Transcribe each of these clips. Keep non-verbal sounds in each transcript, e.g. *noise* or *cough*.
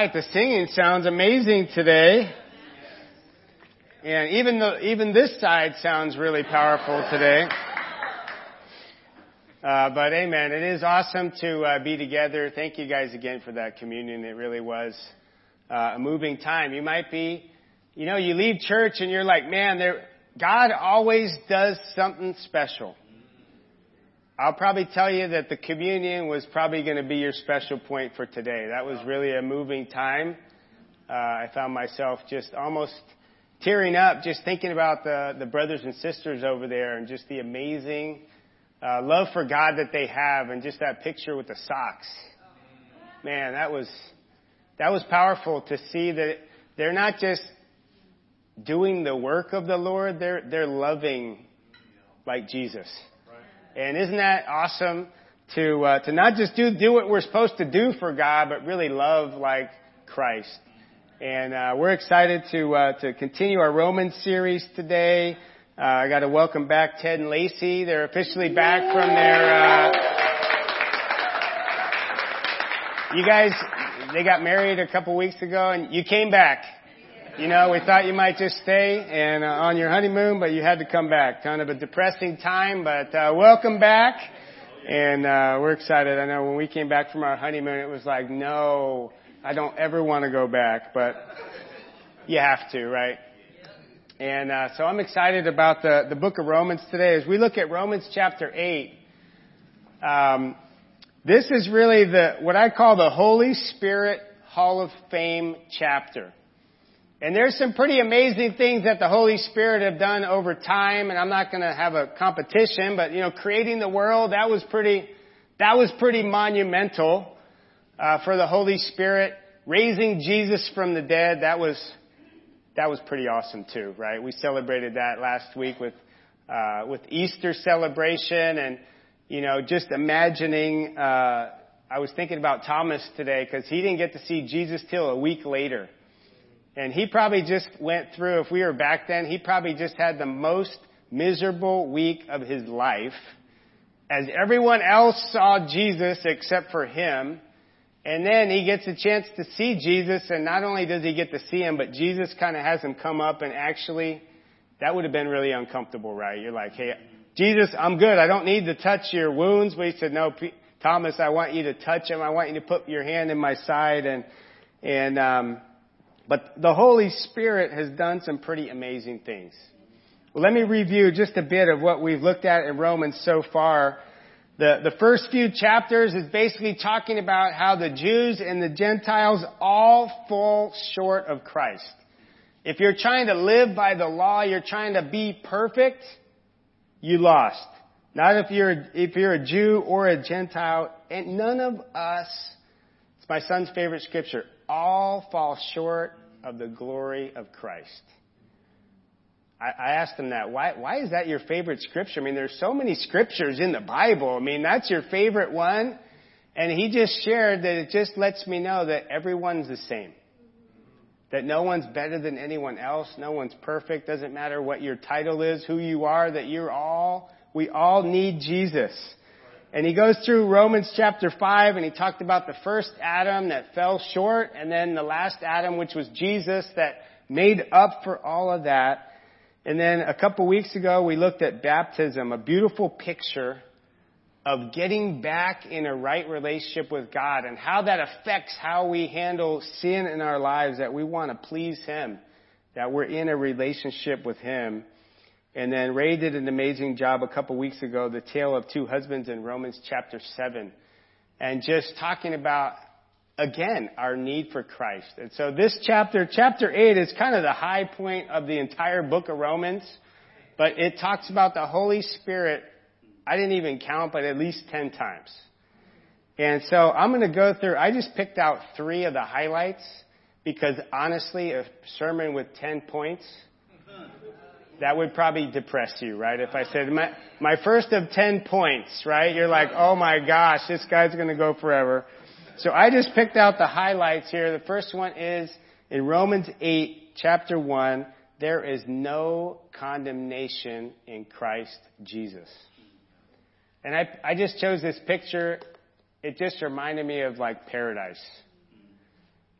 right, the singing sounds amazing today. And even though, even this side sounds really powerful today. Uh, but amen. It is awesome to uh, be together. Thank you guys again for that communion. It really was uh, a moving time. You might be, you know, you leave church and you're like, man, there, God always does something special. I'll probably tell you that the communion was probably going to be your special point for today. That was really a moving time. Uh, I found myself just almost tearing up just thinking about the, the brothers and sisters over there and just the amazing uh, love for God that they have and just that picture with the socks. Man, that was, that was powerful to see that they're not just doing the work of the Lord, they're, they're loving like Jesus. And isn't that awesome to uh, to not just do do what we're supposed to do for God, but really love like Christ. And uh, we're excited to uh, to continue our Romans series today. Uh, I got to welcome back Ted and Lacey. They're officially back from their. Uh, you guys, they got married a couple weeks ago, and you came back. You know, we thought you might just stay and uh, on your honeymoon, but you had to come back. Kind of a depressing time, but uh, welcome back. And uh, we're excited. I know when we came back from our honeymoon, it was like, no, I don't ever want to go back, but you have to, right? And uh, so I'm excited about the the book of Romans today. As we look at Romans chapter eight, um, this is really the what I call the Holy Spirit Hall of Fame chapter. And there's some pretty amazing things that the Holy Spirit have done over time, and I'm not going to have a competition, but you know, creating the world, that was pretty, that was pretty monumental, uh, for the Holy Spirit. Raising Jesus from the dead, that was, that was pretty awesome too, right? We celebrated that last week with, uh, with Easter celebration and, you know, just imagining, uh, I was thinking about Thomas today because he didn't get to see Jesus till a week later. And he probably just went through, if we were back then, he probably just had the most miserable week of his life as everyone else saw Jesus except for him. And then he gets a chance to see Jesus and not only does he get to see him, but Jesus kind of has him come up and actually, that would have been really uncomfortable, right? You're like, hey, Jesus, I'm good. I don't need to touch your wounds. But he said, no, Thomas, I want you to touch him. I want you to put your hand in my side and, and, um, but the Holy Spirit has done some pretty amazing things. Well, let me review just a bit of what we've looked at in Romans so far. The, the first few chapters is basically talking about how the Jews and the Gentiles all fall short of Christ. If you're trying to live by the law, you're trying to be perfect, you lost. Not if you're, if you're a Jew or a Gentile, and none of us, it's my son's favorite scripture, all fall short of the glory of Christ. I, I asked him that. Why, why is that your favorite scripture? I mean, there's so many scriptures in the Bible. I mean, that's your favorite one. And he just shared that it just lets me know that everyone's the same. That no one's better than anyone else. No one's perfect. Doesn't matter what your title is, who you are, that you're all, we all need Jesus. And he goes through Romans chapter 5 and he talked about the first Adam that fell short and then the last Adam, which was Jesus, that made up for all of that. And then a couple weeks ago we looked at baptism, a beautiful picture of getting back in a right relationship with God and how that affects how we handle sin in our lives, that we want to please Him, that we're in a relationship with Him. And then Ray did an amazing job a couple weeks ago, the tale of two husbands in Romans chapter 7. And just talking about, again, our need for Christ. And so this chapter, chapter 8 is kind of the high point of the entire book of Romans. But it talks about the Holy Spirit, I didn't even count, but at least 10 times. And so I'm going to go through, I just picked out three of the highlights because honestly, a sermon with 10 points, that would probably depress you, right? If I said my, my first of 10 points, right? You're like, oh my gosh, this guy's going to go forever. So I just picked out the highlights here. The first one is in Romans 8, chapter 1, there is no condemnation in Christ Jesus. And I, I just chose this picture. It just reminded me of like paradise.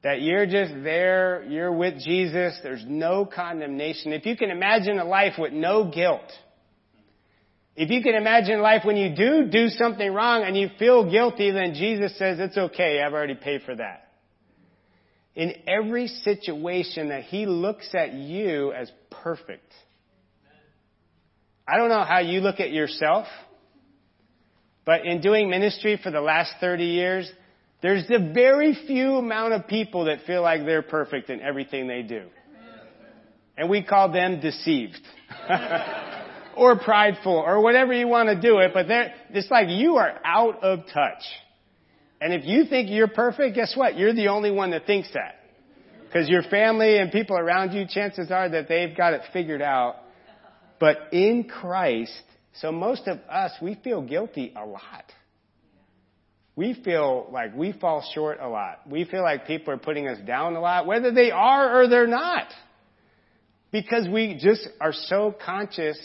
That you're just there, you're with Jesus, there's no condemnation. If you can imagine a life with no guilt, if you can imagine life when you do do something wrong and you feel guilty, then Jesus says, it's okay, I've already paid for that. In every situation that He looks at you as perfect. I don't know how you look at yourself, but in doing ministry for the last 30 years, there's a very few amount of people that feel like they're perfect in everything they do. And we call them deceived. *laughs* or prideful or whatever you want to do it, but they're it's like you are out of touch. And if you think you're perfect, guess what? You're the only one that thinks that. Because your family and people around you, chances are that they've got it figured out. But in Christ, so most of us, we feel guilty a lot. We feel like we fall short a lot. We feel like people are putting us down a lot, whether they are or they're not. Because we just are so conscious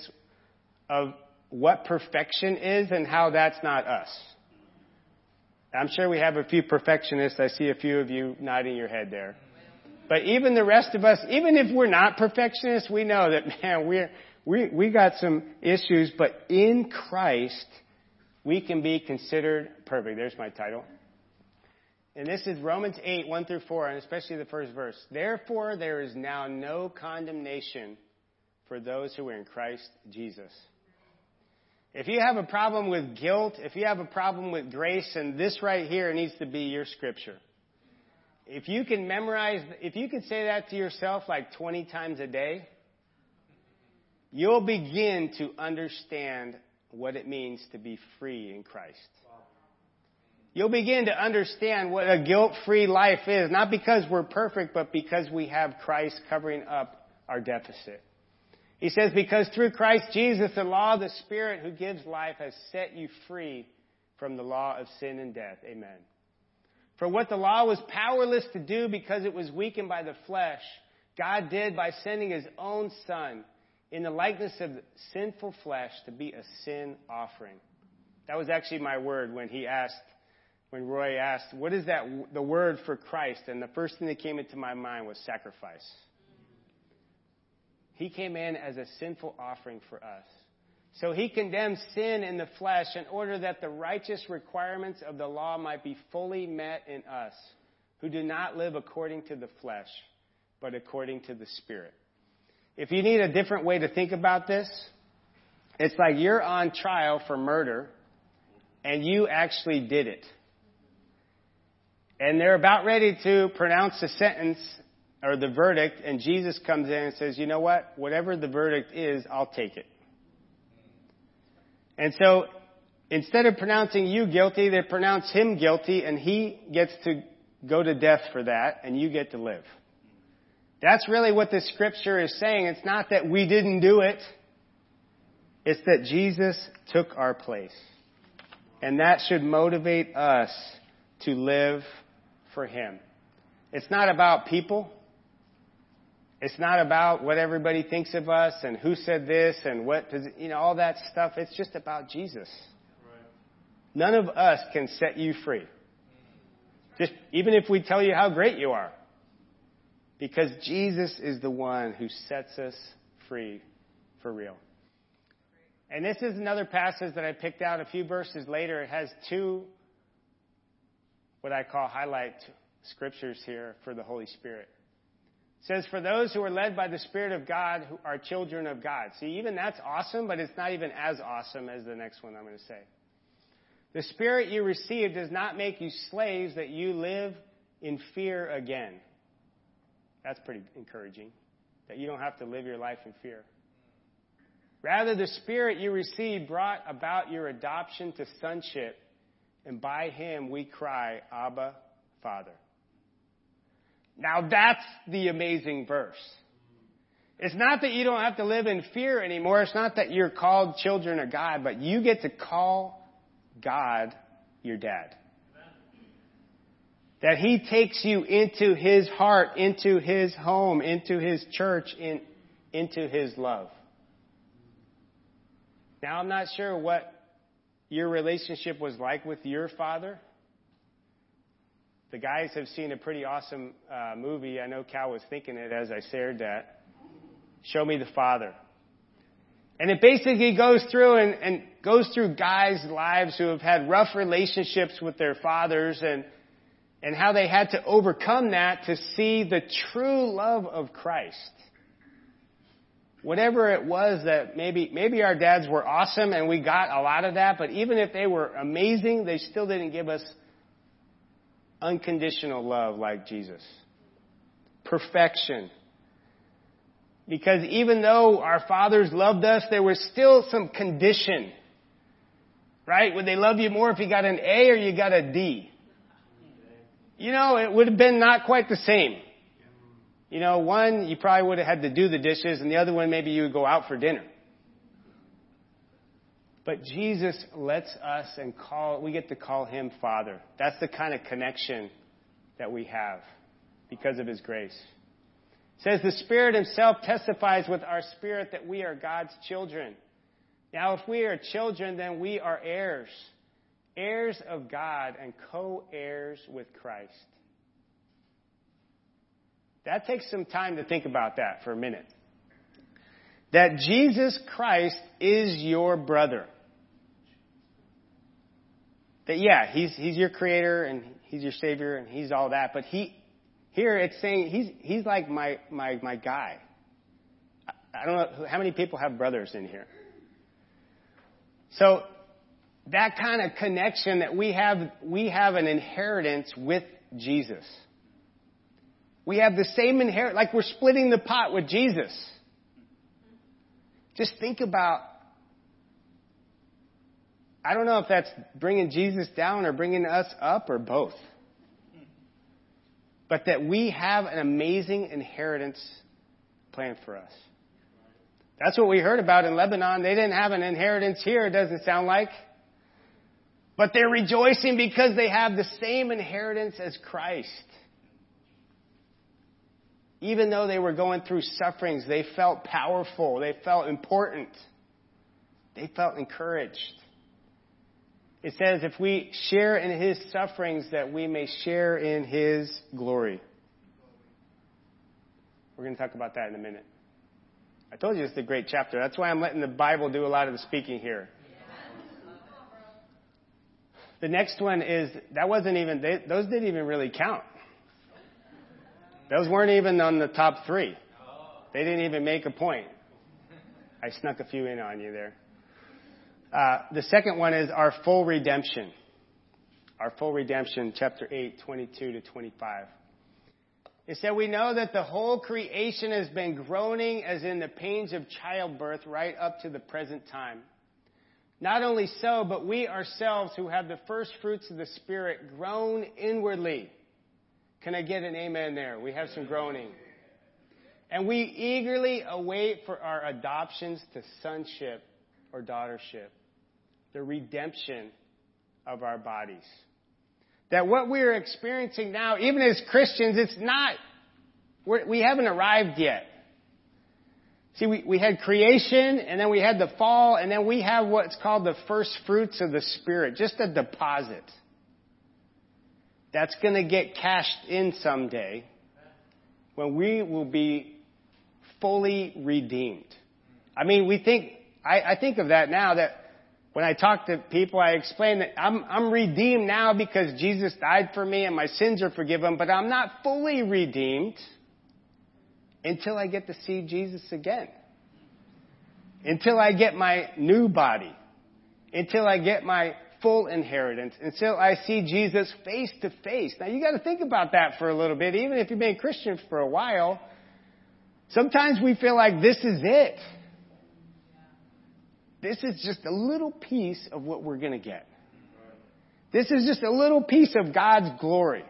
of what perfection is and how that's not us. I'm sure we have a few perfectionists. I see a few of you nodding your head there. But even the rest of us, even if we're not perfectionists, we know that, *laughs* man, we're, we, we got some issues, but in Christ, we can be considered perfect. There's my title. And this is Romans 8, 1 through 4, and especially the first verse. Therefore, there is now no condemnation for those who are in Christ Jesus. If you have a problem with guilt, if you have a problem with grace, and this right here needs to be your scripture. If you can memorize, if you can say that to yourself like 20 times a day, you'll begin to understand what it means to be free in Christ. You'll begin to understand what a guilt-free life is, not because we're perfect, but because we have Christ covering up our deficit. He says, because through Christ Jesus, the law of the Spirit who gives life has set you free from the law of sin and death. Amen. For what the law was powerless to do because it was weakened by the flesh, God did by sending his own son in the likeness of sinful flesh to be a sin offering. That was actually my word when he asked, when Roy asked, what is that, the word for Christ? And the first thing that came into my mind was sacrifice. He came in as a sinful offering for us. So he condemned sin in the flesh in order that the righteous requirements of the law might be fully met in us, who do not live according to the flesh, but according to the Spirit. If you need a different way to think about this, it's like you're on trial for murder and you actually did it. And they're about ready to pronounce the sentence or the verdict, and Jesus comes in and says, you know what? Whatever the verdict is, I'll take it. And so, instead of pronouncing you guilty, they pronounce him guilty, and he gets to go to death for that, and you get to live. That's really what the scripture is saying. It's not that we didn't do it. It's that Jesus took our place. And that should motivate us to live for Him. It's not about people. It's not about what everybody thinks of us and who said this and what you know, all that stuff. It's just about Jesus. None of us can set you free. Just, even if we tell you how great you are. Because Jesus is the one who sets us free for real. And this is another passage that I picked out a few verses later. It has two, what I call highlight scriptures here for the Holy Spirit. It says, For those who are led by the Spirit of God who are children of God. See, even that's awesome, but it's not even as awesome as the next one I'm going to say. The Spirit you received does not make you slaves that you live in fear again. That's pretty encouraging, that you don't have to live your life in fear. Rather, the Spirit you received brought about your adoption to sonship, and by Him we cry, Abba, Father. Now that's the amazing verse. It's not that you don't have to live in fear anymore. It's not that you're called children of God, but you get to call God your dad. That He takes you into His heart, into His home, into His church, in, into His love. Now I'm not sure what your relationship was like with your father. the guys have seen a pretty awesome uh, movie. I know Cal was thinking it as I shared that. Show Me the Father. And it basically goes through and, and goes through guys' lives who have had rough relationships with their fathers and, and how they had to overcome that to see the true love of Christ. Whatever it was that maybe, maybe our dads were awesome and we got a lot of that, but even if they were amazing, they still didn't give us unconditional love like Jesus. Perfection. Because even though our fathers loved us, there was still some condition. Right? Would they love you more if you got an A or you got a D? You know, it would have been not quite the same. You know, one, you probably would have had to do the dishes, and the other one, maybe you would go out for dinner. But Jesus lets us and call, we get to call him Father. That's the kind of connection that we have because of his grace. It says the Spirit himself testifies with our spirit that we are God's children. Now, if we are children, then we are heirs, heirs of God and co-heirs with Christ. That takes some time to think about that for a minute. That Jesus Christ is your brother. That yeah, he's he's your creator and he's your savior and he's all that, but he here it's saying he's, he's like my, my, my guy. I don't know how many people have brothers in here. So that kind of connection that we have, we have an inheritance with Jesus. We have the same inheritance, like we're splitting the pot with Jesus. Just think about, I don't know if that's bringing Jesus down or bringing us up or both but that we have an amazing inheritance planned for us. That's what we heard about in Lebanon. They didn't have an inheritance here, it doesn't sound like. But they're rejoicing because they have the same inheritance as Christ. Even though they were going through sufferings, they felt powerful. They felt important. They felt encouraged. It says, if we share in his sufferings, that we may share in his glory. We're going to talk about that in a minute. I told you it's a great chapter. That's why I'm letting the Bible do a lot of the speaking here. The next one is, that wasn't even, they, those didn't even really count. Those weren't even on the top three. They didn't even make a point. I snuck a few in on you there. Uh, the second one is our full redemption. Our full redemption, chapter 8, 22 to 25. It said, We know that the whole creation has been groaning as in the pains of childbirth right up to the present time. Not only so, but we ourselves who have the first fruits of the Spirit groan inwardly. Can I get an amen there? We have some groaning. And we eagerly await for our adoptions to sonship or daughtership the redemption of our bodies. That what we're experiencing now, even as Christians, it's not, we haven't arrived yet. See, we, we had creation, and then we had the fall, and then we have what's called the first fruits of the Spirit, just a deposit. That's going to get cashed in someday when we will be fully redeemed. I mean, we think, I, I think of that now that when I talk to people, I explain that I'm, I'm redeemed now because Jesus died for me and my sins are forgiven, but I'm not fully redeemed until I get to see Jesus again. Until I get my new body. Until I get my full inheritance. Until I see Jesus face to face. Now you gotta think about that for a little bit, even if you've been a Christian for a while. Sometimes we feel like this is it. This is just a little piece of what we're going to get. This is just a little piece of God's glory.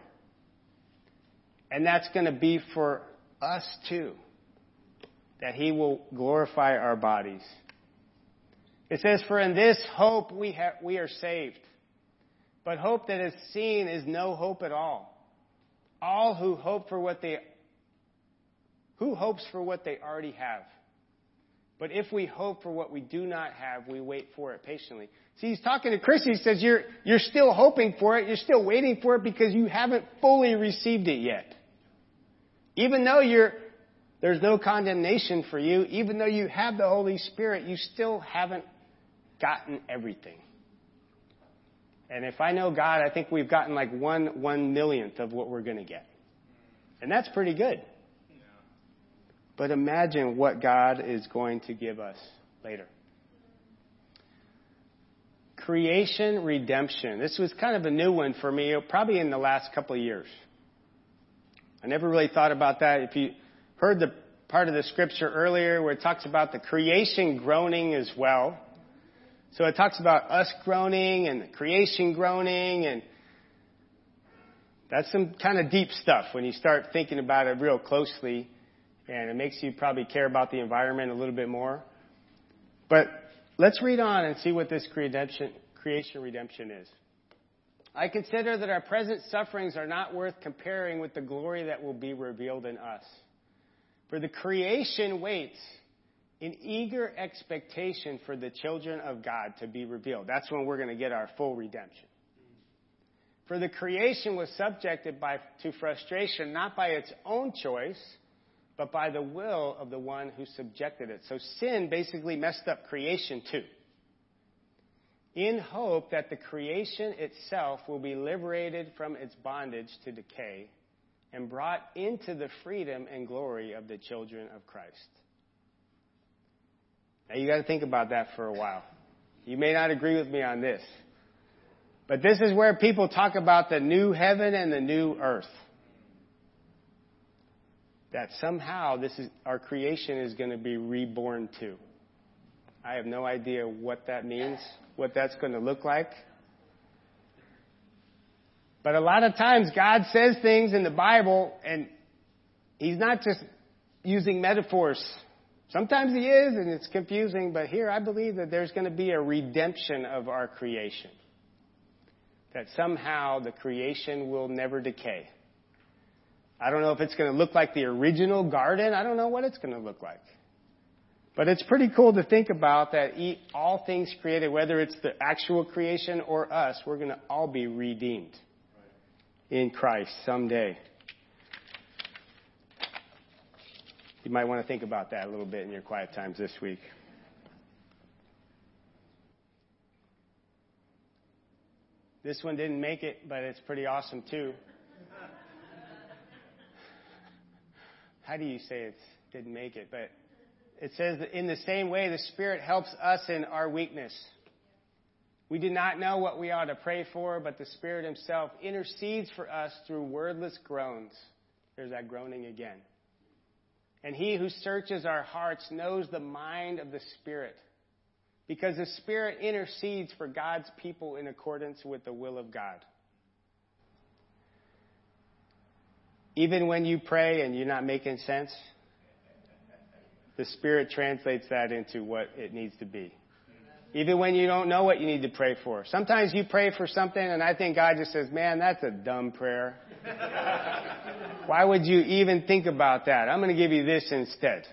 And that's going to be for us too. That He will glorify our bodies. It says, For in this hope we, ha- we are saved. But hope that is seen is no hope at all. All who hope for what they, who hopes for what they already have? But if we hope for what we do not have, we wait for it patiently. See, he's talking to Chris. He says, you're, you're still hoping for it. You're still waiting for it because you haven't fully received it yet. Even though you're, there's no condemnation for you, even though you have the Holy Spirit, you still haven't gotten everything. And if I know God, I think we've gotten like one one millionth of what we're going to get. And that's pretty good. But imagine what God is going to give us later. Creation redemption. This was kind of a new one for me, probably in the last couple of years. I never really thought about that. If you heard the part of the scripture earlier where it talks about the creation groaning as well. So it talks about us groaning and the creation groaning and that's some kind of deep stuff when you start thinking about it real closely and it makes you probably care about the environment a little bit more. But let's read on and see what this creation, redemption is. I consider that our present sufferings are not worth comparing with the glory that will be revealed in us. For the creation waits in eager expectation for the children of God to be revealed. That's when we're going to get our full redemption. For the creation was subjected by, to frustration not by its own choice, but by the will of the one who subjected it. So sin basically messed up creation too in hope that the creation itself will be liberated from its bondage to decay and brought into the freedom and glory of the children of Christ. Now you got to think about that for a while. You may not agree with me on this. But this is where people talk about the new heaven and the new earth. That somehow this is, our creation is going to be reborn too. I have no idea what that means what that's going to look like. But a lot of times God says things in the Bible and He's not just using metaphors. Sometimes He is and it's confusing, but here I believe that there's going to be a redemption of our creation. That somehow the creation will never decay. I don't know if it's going to look like the original garden. I don't know what it's going to look like. But it's pretty cool to think about that all things created, whether it's the actual creation or us, we're going to all be redeemed in Christ someday. You might want to think about that a little bit in your quiet times this week. This one didn't make it, but it's pretty awesome too. How do you say it didn't make it? But it says that in the same way, the Spirit helps us in our weakness. We do not know what we ought to pray for, but the Spirit Himself intercedes for us through wordless groans. There's that groaning again. And He who searches our hearts knows the mind of the Spirit, because the Spirit intercedes for God's people in accordance with the will of God. Even when you pray and you're not making sense, the Spirit translates that into what it needs to be. Even when you don't know what you need to pray for. Sometimes you pray for something and I think God just says, man, that's a dumb prayer. *laughs* Why would you even think about that? I'm going to give you this instead.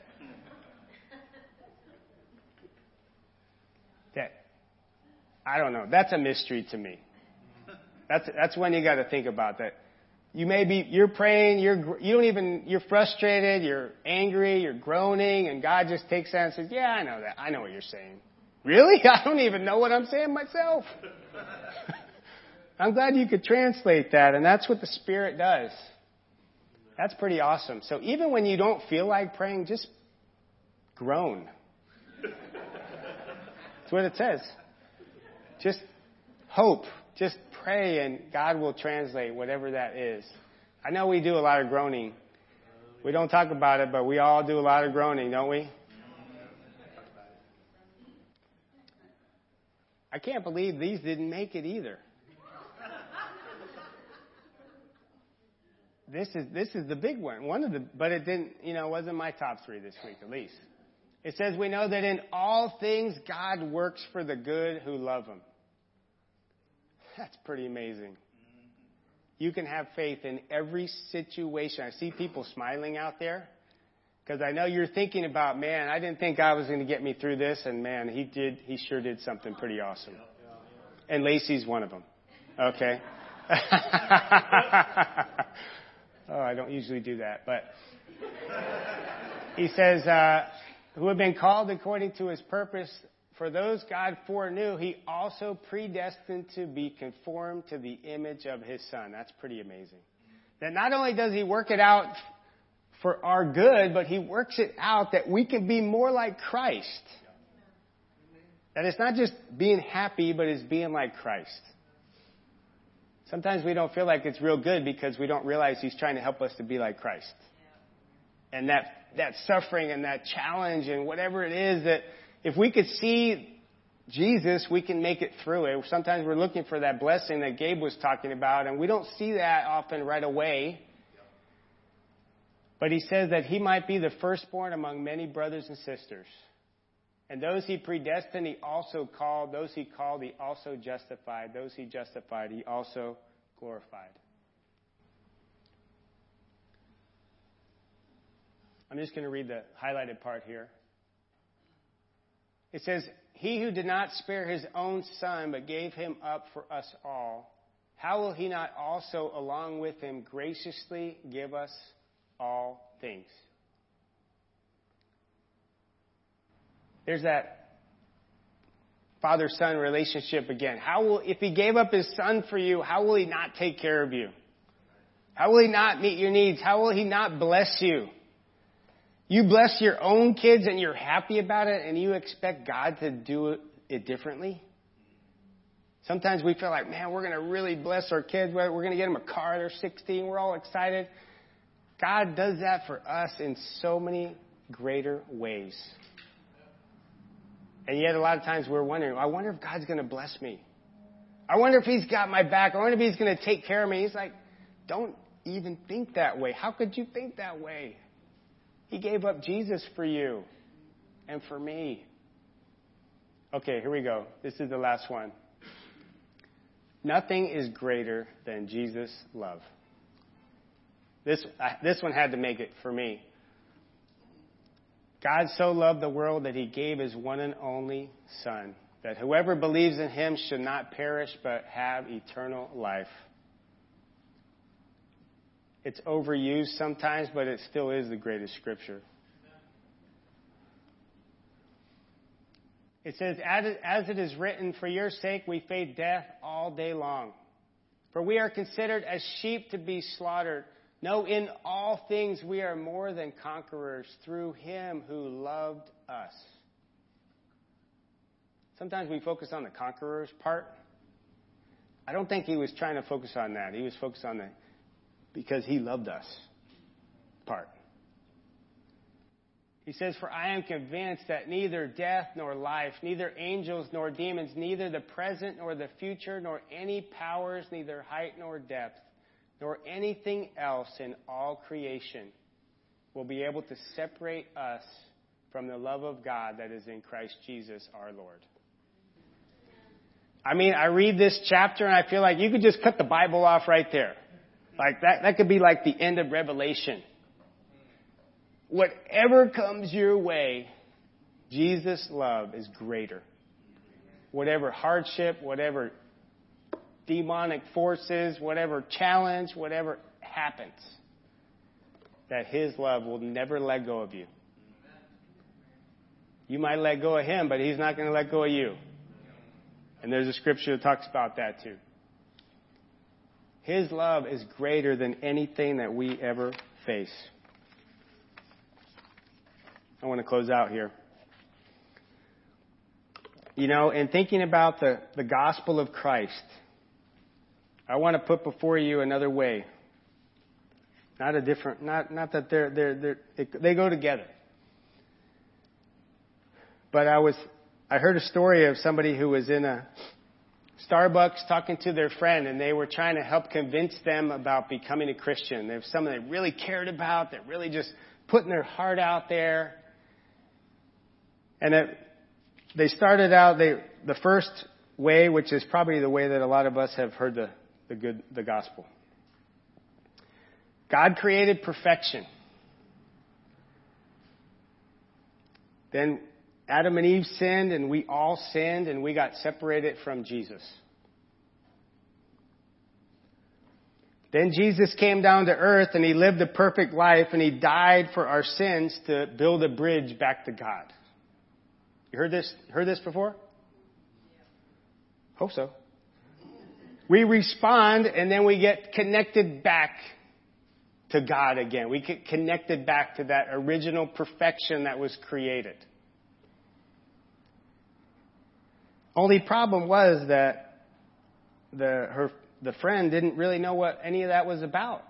That, I don't know. That's a mystery to me. That's, that's when you got to think about that. You may be, you're praying, you're, you don't even, you're frustrated, you're angry, you're groaning, and God just takes that and says, yeah, I know that. I know what you're saying. Really? *laughs* I don't even know what I'm saying myself. *laughs* I'm glad you could translate that, and that's what the Spirit does. That's pretty awesome. So even when you don't feel like praying, just groan. That's what it says. Just hope. Just pray and God will translate whatever that is. I know we do a lot of groaning. We don't talk about it, but we all do a lot of groaning, don't we? I can't believe these didn't make it either. this is this is the big one. One of the but it didn't, you know, wasn't my top 3 this week at least. It says we know that in all things God works for the good who love him. That's pretty amazing. You can have faith in every situation. I see people smiling out there. Because I know you're thinking about, man, I didn't think God was going to get me through this, and man, he did. He sure did something pretty awesome. And Lacey's one of them. Okay. *laughs* oh, I don't usually do that, but he says, uh, "Who have been called according to His purpose." For those God foreknew, He also predestined to be conformed to the image of His Son. That's pretty amazing. That not only does He work it out for our good, but He works it out that we can be more like Christ. That it's not just being happy, but it's being like Christ. Sometimes we don't feel like it's real good because we don't realize He's trying to help us to be like Christ. And that, that suffering and that challenge and whatever it is that if we could see Jesus, we can make it through it. Sometimes we're looking for that blessing that Gabe was talking about, and we don't see that often right away. But he says that he might be the firstborn among many brothers and sisters. And those he predestined, he also called. Those he called, he also justified. Those he justified, he also glorified. I'm just going to read the highlighted part here. It says, He who did not spare his own son, but gave him up for us all, how will he not also, along with him, graciously give us all things? There's that father son relationship again. How will, if he gave up his son for you, how will he not take care of you? How will he not meet your needs? How will he not bless you? You bless your own kids and you're happy about it and you expect God to do it differently? Sometimes we feel like, man, we're going to really bless our kids. We're going to get them a car. They're 16. We're all excited. God does that for us in so many greater ways. And yet, a lot of times we're wondering, I wonder if God's going to bless me. I wonder if He's got my back. I wonder if He's going to take care of me. He's like, don't even think that way. How could you think that way? He gave up Jesus for you and for me. Okay, here we go. This is the last one. Nothing is greater than Jesus' love. This, uh, this one had to make it for me. God so loved the world that he gave his one and only Son, that whoever believes in him should not perish but have eternal life. It's overused sometimes, but it still is the greatest scripture. It says, As it is written, for your sake we face death all day long. For we are considered as sheep to be slaughtered. No, in all things we are more than conquerors through him who loved us. Sometimes we focus on the conquerors part. I don't think he was trying to focus on that. He was focused on the because he loved us part. He says, For I am convinced that neither death nor life, neither angels nor demons, neither the present nor the future, nor any powers, neither height nor depth, nor anything else in all creation will be able to separate us from the love of God that is in Christ Jesus our Lord. I mean, I read this chapter and I feel like you could just cut the Bible off right there. Like that, that could be like the end of Revelation. Whatever comes your way, Jesus' love is greater. Whatever hardship, whatever demonic forces, whatever challenge, whatever happens, that His love will never let go of you. You might let go of Him, but He's not going to let go of you. And there's a scripture that talks about that too. His love is greater than anything that we ever face. I want to close out here. You know, in thinking about the, the gospel of Christ, I want to put before you another way. Not a different, not, not that they're, they're, they're, they go together. But I was, I heard a story of somebody who was in a Starbucks talking to their friend and they were trying to help convince them about becoming a Christian. There's someone they really cared about, that really just putting their heart out there. And it, they started out, they, the first way, which is probably the way that a lot of us have heard the, the good, the gospel. God created perfection. Then Adam and Eve sinned and we all sinned and we got separated from Jesus. Then Jesus came down to earth and he lived a perfect life and he died for our sins to build a bridge back to God. You heard this, heard this before? Hope so. We respond and then we get connected back to God again. We get connected back to that original perfection that was created. Only problem was that the, her, the friend didn't really know what any of that was about.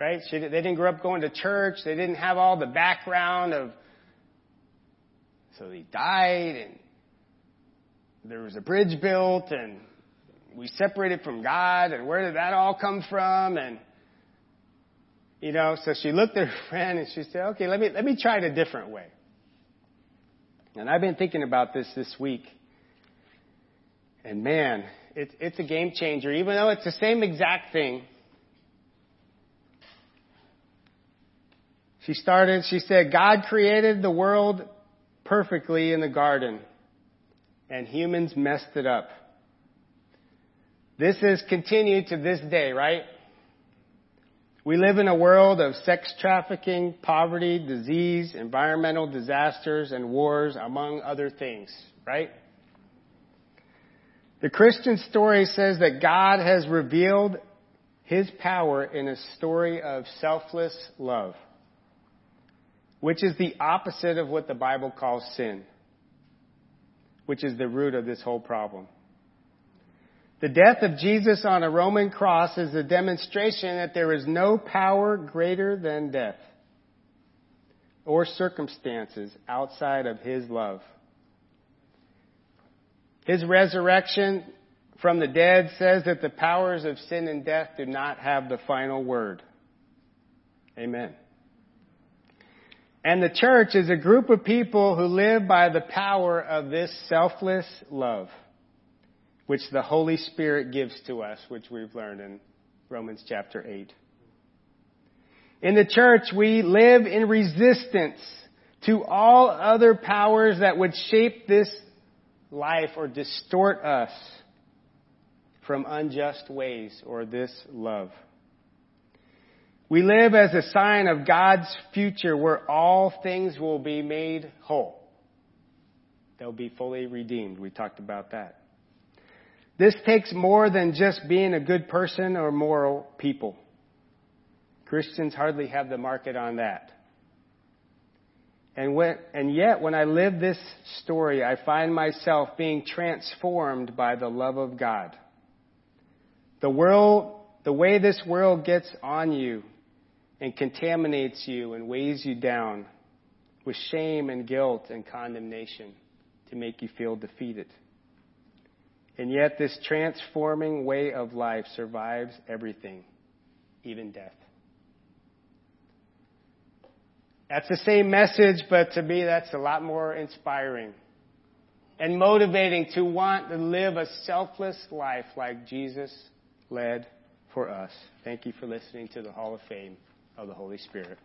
Right? She, they didn't grow up going to church. They didn't have all the background of, so he died and there was a bridge built and we separated from God and where did that all come from? And, you know, so she looked at her *laughs* friend and she said, okay, let me, let me try it a different way. And I've been thinking about this this week. And man, it, it's a game changer, even though it's the same exact thing. She started, she said, God created the world perfectly in the garden, and humans messed it up. This has continued to this day, right? We live in a world of sex trafficking, poverty, disease, environmental disasters, and wars, among other things, right? The Christian story says that God has revealed His power in a story of selfless love, which is the opposite of what the Bible calls sin, which is the root of this whole problem. The death of Jesus on a Roman cross is a demonstration that there is no power greater than death or circumstances outside of His love. His resurrection from the dead says that the powers of sin and death do not have the final word. Amen. And the church is a group of people who live by the power of this selfless love which the Holy Spirit gives to us, which we've learned in Romans chapter 8. In the church, we live in resistance to all other powers that would shape this life or distort us from unjust ways or this love. We live as a sign of God's future where all things will be made whole. They'll be fully redeemed. We talked about that. This takes more than just being a good person or moral people. Christians hardly have the market on that. And, when, and yet, when I live this story, I find myself being transformed by the love of God. The world, the way this world gets on you and contaminates you and weighs you down with shame and guilt and condemnation to make you feel defeated. And yet, this transforming way of life survives everything, even death. That's the same message, but to me, that's a lot more inspiring and motivating to want to live a selfless life like Jesus led for us. Thank you for listening to the Hall of Fame of the Holy Spirit.